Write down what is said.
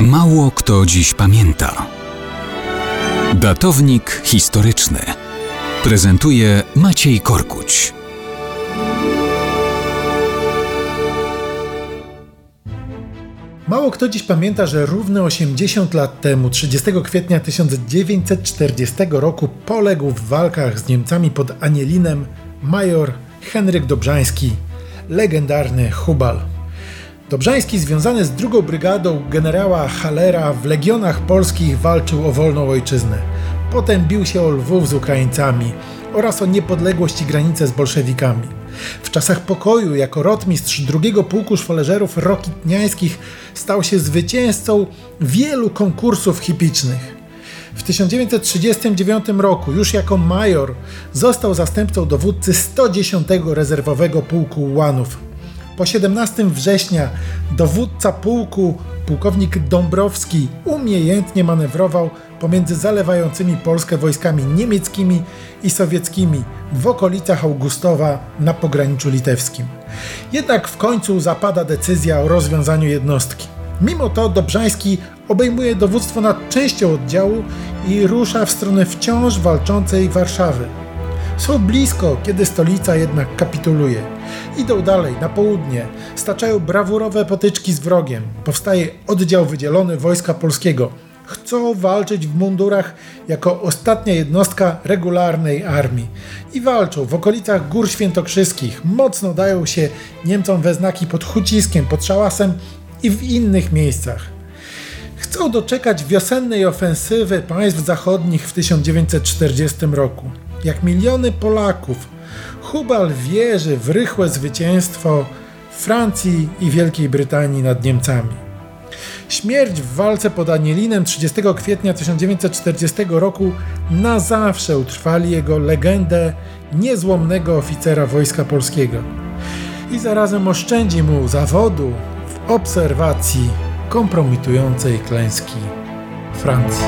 Mało kto dziś pamięta. Datownik historyczny prezentuje Maciej Korkuć. Mało kto dziś pamięta, że równe 80 lat temu, 30 kwietnia 1940 roku, poległ w walkach z Niemcami pod Anielinem major Henryk Dobrzański, legendarny Hubal. Dobrzański związany z drugą brygadą generała Halera w legionach polskich walczył o wolną ojczyznę. Potem bił się o Lwów z Ukraińcami oraz o niepodległość i granice z bolszewikami. W czasach pokoju jako rotmistrz drugiego pułku szwoleżerów rokitniańskich stał się zwycięzcą wielu konkursów hipicznych. W 1939 roku, już jako major, został zastępcą dowódcy 110 rezerwowego pułku ułanów. Po 17 września dowódca pułku, pułkownik Dąbrowski, umiejętnie manewrował pomiędzy zalewającymi Polskę wojskami niemieckimi i sowieckimi w okolicach Augustowa na pograniczu litewskim. Jednak w końcu zapada decyzja o rozwiązaniu jednostki. Mimo to Dobrzański obejmuje dowództwo nad częścią oddziału i rusza w stronę wciąż walczącej Warszawy. Są blisko, kiedy stolica jednak kapituluje. Idą dalej, na południe, staczają brawurowe potyczki z wrogiem. Powstaje oddział wydzielony Wojska Polskiego. Chcą walczyć w mundurach jako ostatnia jednostka regularnej armii. I walczą w okolicach Gór Świętokrzyskich. Mocno dają się Niemcom we znaki pod Huciskiem, pod Szałasem i w innych miejscach. Chcą doczekać wiosennej ofensywy państw zachodnich w 1940 roku. Jak miliony Polaków, Hubal wierzy w rychłe zwycięstwo Francji i Wielkiej Brytanii nad Niemcami. Śmierć w walce pod Anielinem 30 kwietnia 1940 roku na zawsze utrwali jego legendę niezłomnego oficera Wojska Polskiego i zarazem oszczędzi mu zawodu w obserwacji kompromitującej klęski Francji.